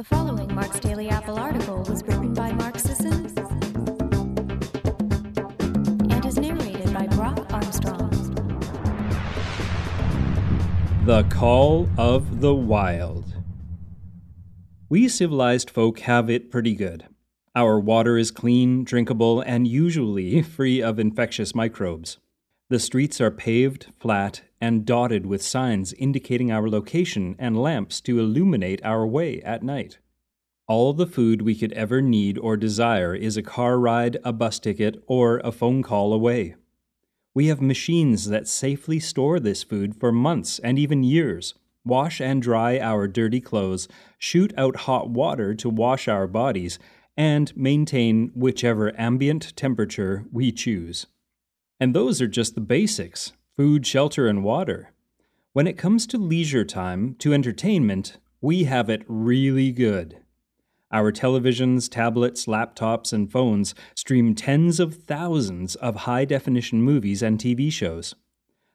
The following Mark's Daily Apple article was written by Mark Sisson and is narrated by Brock Armstrong. The Call of the Wild. We civilized folk have it pretty good. Our water is clean, drinkable, and usually free of infectious microbes. The streets are paved, flat, and dotted with signs indicating our location and lamps to illuminate our way at night. All the food we could ever need or desire is a car ride, a bus ticket, or a phone call away. We have machines that safely store this food for months and even years, wash and dry our dirty clothes, shoot out hot water to wash our bodies, and maintain whichever ambient temperature we choose. And those are just the basics food, shelter, and water. When it comes to leisure time, to entertainment, we have it really good. Our televisions, tablets, laptops, and phones stream tens of thousands of high definition movies and TV shows.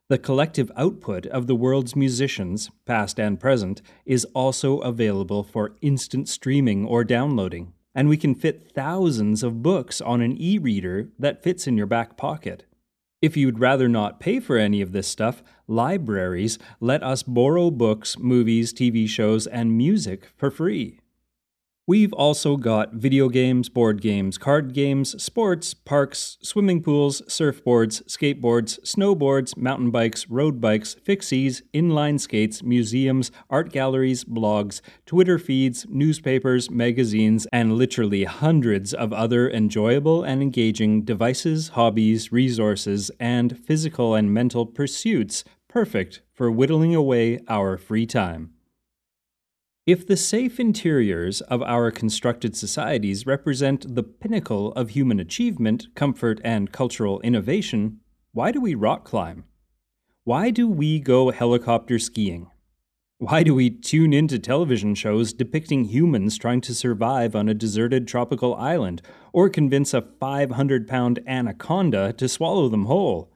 The collective output of the world's musicians, past and present, is also available for instant streaming or downloading, and we can fit thousands of books on an e reader that fits in your back pocket. If you'd rather not pay for any of this stuff, libraries let us borrow books, movies, TV shows, and music for free. We've also got video games, board games, card games, sports, parks, swimming pools, surfboards, skateboards, snowboards, mountain bikes, road bikes, fixies, inline skates, museums, art galleries, blogs, Twitter feeds, newspapers, magazines, and literally hundreds of other enjoyable and engaging devices, hobbies, resources, and physical and mental pursuits perfect for whittling away our free time. If the safe interiors of our constructed societies represent the pinnacle of human achievement, comfort, and cultural innovation, why do we rock climb? Why do we go helicopter skiing? Why do we tune into television shows depicting humans trying to survive on a deserted tropical island or convince a 500 pound anaconda to swallow them whole?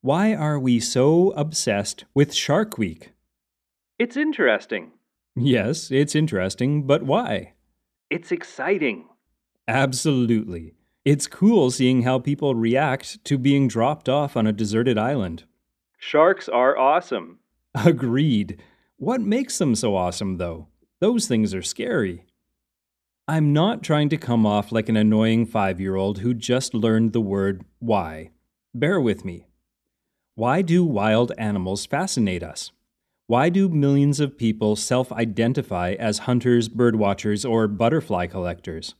Why are we so obsessed with Shark Week? It's interesting. Yes, it's interesting, but why? It's exciting. Absolutely. It's cool seeing how people react to being dropped off on a deserted island. Sharks are awesome. Agreed. What makes them so awesome, though? Those things are scary. I'm not trying to come off like an annoying five year old who just learned the word why. Bear with me. Why do wild animals fascinate us? Why do millions of people self identify as hunters, birdwatchers, or butterfly collectors?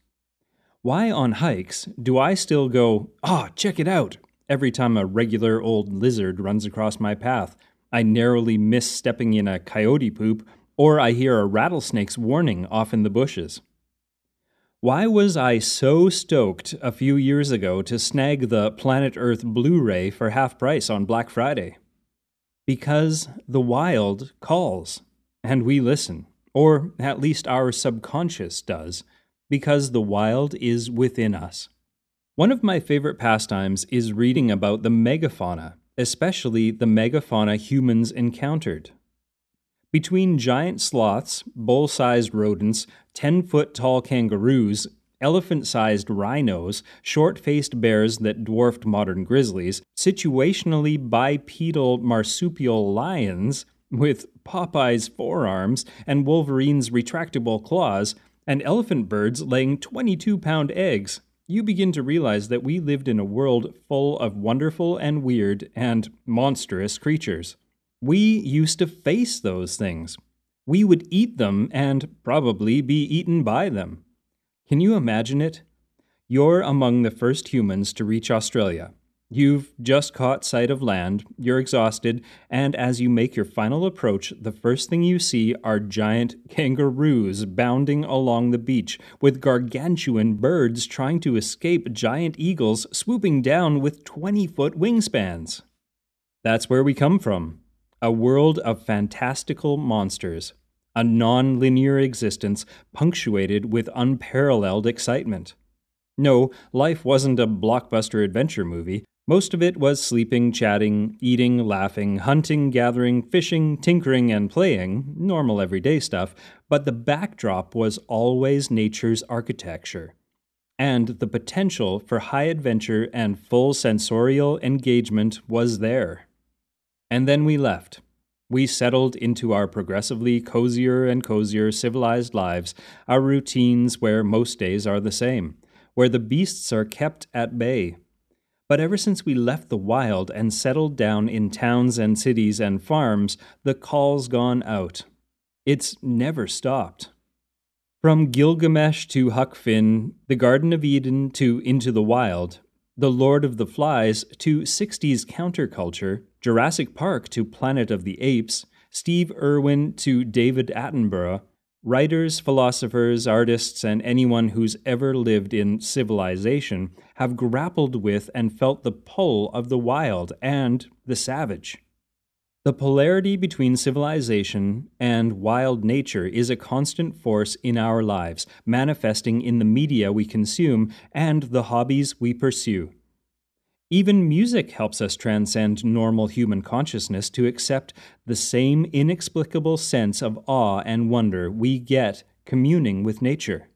Why on hikes do I still go, ah, oh, check it out, every time a regular old lizard runs across my path? I narrowly miss stepping in a coyote poop, or I hear a rattlesnake's warning off in the bushes. Why was I so stoked a few years ago to snag the Planet Earth Blu ray for half price on Black Friday? Because the wild calls, and we listen, or at least our subconscious does, because the wild is within us. One of my favorite pastimes is reading about the megafauna, especially the megafauna humans encountered. Between giant sloths, bull sized rodents, 10 foot tall kangaroos, elephant sized rhinos, short faced bears that dwarfed modern grizzlies, situationally bipedal marsupial lions with Popeye's forearms and Wolverine's retractable claws, and elephant birds laying 22 pound eggs, you begin to realize that we lived in a world full of wonderful and weird and monstrous creatures. We used to face those things. We would eat them and probably be eaten by them. Can you imagine it? You're among the first humans to reach Australia. You've just caught sight of land, you're exhausted, and as you make your final approach, the first thing you see are giant kangaroos bounding along the beach, with gargantuan birds trying to escape giant eagles swooping down with 20 foot wingspans. That's where we come from a world of fantastical monsters a non linear existence punctuated with unparalleled excitement. No, life wasn't a blockbuster adventure movie. Most of it was sleeping, chatting, eating, laughing, hunting, gathering, fishing, tinkering, and playing, normal everyday stuff, but the backdrop was always nature's architecture. And the potential for high adventure and full sensorial engagement was there. And then we left. We settled into our progressively cozier and cozier civilized lives, our routines where most days are the same, where the beasts are kept at bay, but ever since we left the wild and settled down in towns and cities and farms, the call's gone out. It's never stopped. From Gilgamesh to Huck Finn, the Garden of Eden to Into the Wild, The Lord of the Flies to 60s counterculture, Jurassic Park to Planet of the Apes, Steve Irwin to David Attenborough, Writers, philosophers, artists, and anyone who's ever lived in civilization have grappled with and felt the pull of the wild and the savage. The polarity between civilization and wild nature is a constant force in our lives, manifesting in the media we consume and the hobbies we pursue. Even music helps us transcend normal human consciousness to accept the same inexplicable sense of awe and wonder we get communing with nature.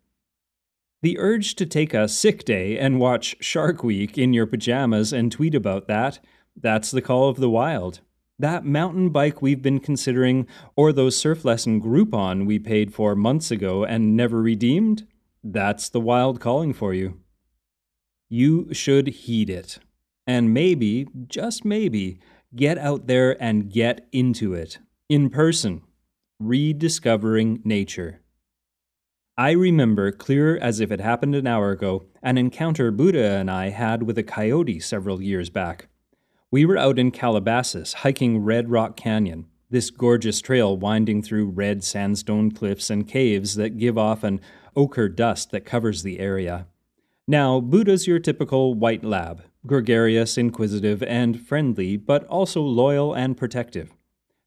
The urge to take a sick day and watch Shark Week in your pajamas and tweet about that, that's the call of the wild. That mountain bike we've been considering, or those surf lesson Groupon we paid for months ago and never redeemed, that's the wild calling for you. You should heed it and maybe, just maybe, get out there and get into it in person, rediscovering nature. I remember, clear as if it happened an hour ago, an encounter Buddha and I had with a coyote several years back. We were out in Calabasas hiking Red Rock Canyon, this gorgeous trail winding through red sandstone cliffs and caves that give off an ochre dust that covers the area. Now, Buddha's your typical white lab, gregarious, inquisitive, and friendly, but also loyal and protective.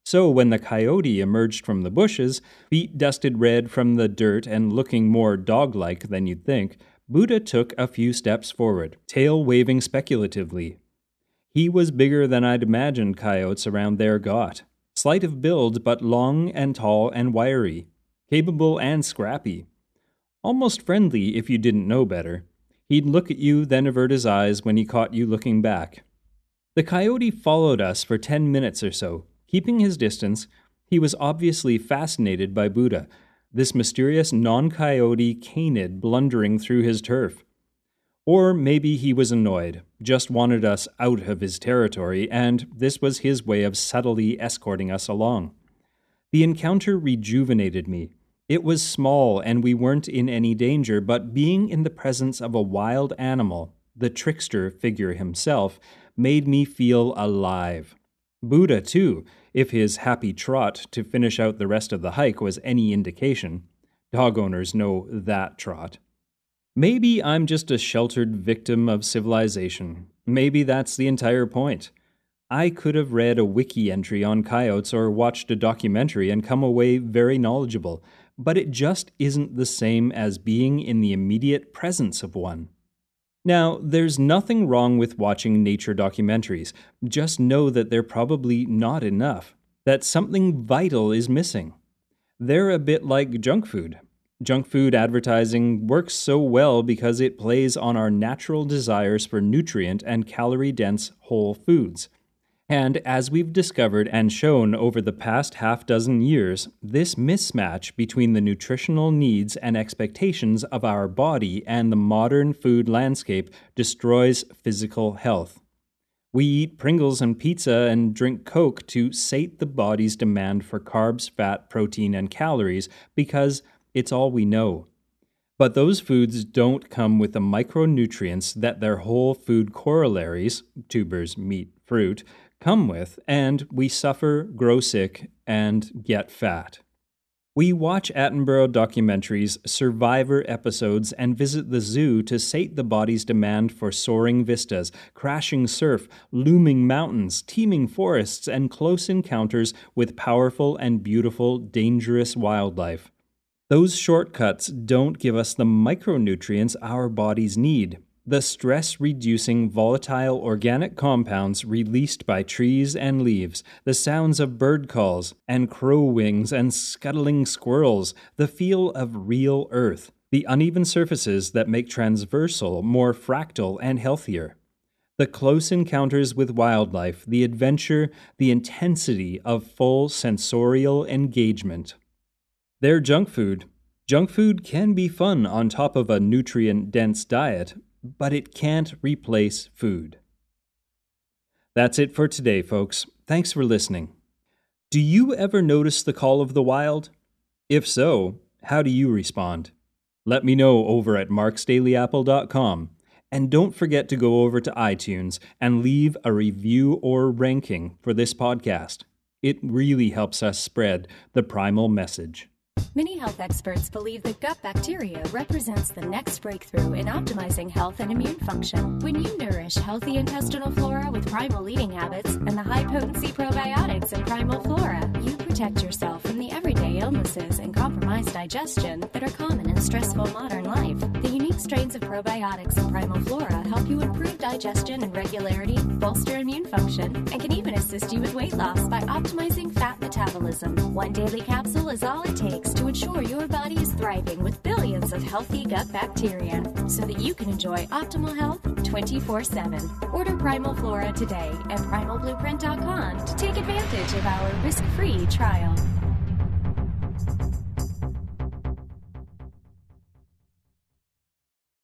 So when the coyote emerged from the bushes, feet dusted red from the dirt and looking more dog like than you'd think, Buddha took a few steps forward, tail waving speculatively. He was bigger than I'd imagined coyotes around there got. Slight of build, but long and tall and wiry. Capable and scrappy. Almost friendly if you didn't know better. He'd look at you, then avert his eyes when he caught you looking back. The coyote followed us for ten minutes or so. Keeping his distance, he was obviously fascinated by Buddha, this mysterious non coyote canid blundering through his turf. Or maybe he was annoyed, just wanted us out of his territory, and this was his way of subtly escorting us along. The encounter rejuvenated me, it was small and we weren't in any danger, but being in the presence of a wild animal, the trickster figure himself, made me feel alive. Buddha, too, if his happy trot to finish out the rest of the hike was any indication. Dog owners know that trot. Maybe I'm just a sheltered victim of civilization. Maybe that's the entire point. I could have read a wiki entry on coyotes or watched a documentary and come away very knowledgeable, but it just isn't the same as being in the immediate presence of one. Now, there's nothing wrong with watching nature documentaries. Just know that they're probably not enough, that something vital is missing. They're a bit like junk food. Junk food advertising works so well because it plays on our natural desires for nutrient and calorie dense whole foods. And as we've discovered and shown over the past half dozen years, this mismatch between the nutritional needs and expectations of our body and the modern food landscape destroys physical health. We eat Pringles and pizza and drink Coke to sate the body's demand for carbs, fat, protein, and calories because it's all we know. But those foods don't come with the micronutrients that their whole food corollaries, tubers, meat, fruit, come with, and we suffer, grow sick, and get fat. We watch Attenborough documentaries, survivor episodes, and visit the zoo to sate the body's demand for soaring vistas, crashing surf, looming mountains, teeming forests, and close encounters with powerful and beautiful, dangerous wildlife. Those shortcuts don't give us the micronutrients our bodies need. the stress reducing volatile organic compounds released by trees and leaves, the sounds of bird calls and crow wings and scuttling squirrels, the feel of real earth, the uneven surfaces that make transversal more fractal and healthier. The close encounters with wildlife, the adventure, the intensity of full sensorial engagement. They're junk food. Junk food can be fun on top of a nutrient dense diet, but it can't replace food. That's it for today, folks. Thanks for listening. Do you ever notice the call of the wild? If so, how do you respond? Let me know over at marksdailyapple.com. And don't forget to go over to iTunes and leave a review or ranking for this podcast. It really helps us spread the primal message. Many health experts believe that gut bacteria represents the next breakthrough in optimizing health and immune function. When you nourish healthy intestinal flora with primal eating habits and the high potency probiotics in primal flora, you protect yourself from the everyday illnesses and compromised digestion that are common in stressful modern life. The unique strains of probiotics in primal flora help you improve digestion and regularity, bolster immune function, and can even assist you with weight loss by optimizing fat metabolism. One daily capsule is all it takes to ensure your body is thriving with billions of healthy gut bacteria so that you can enjoy optimal health 24 7. Order Primal Flora today at primalblueprint.com to take advantage of our risk free trial.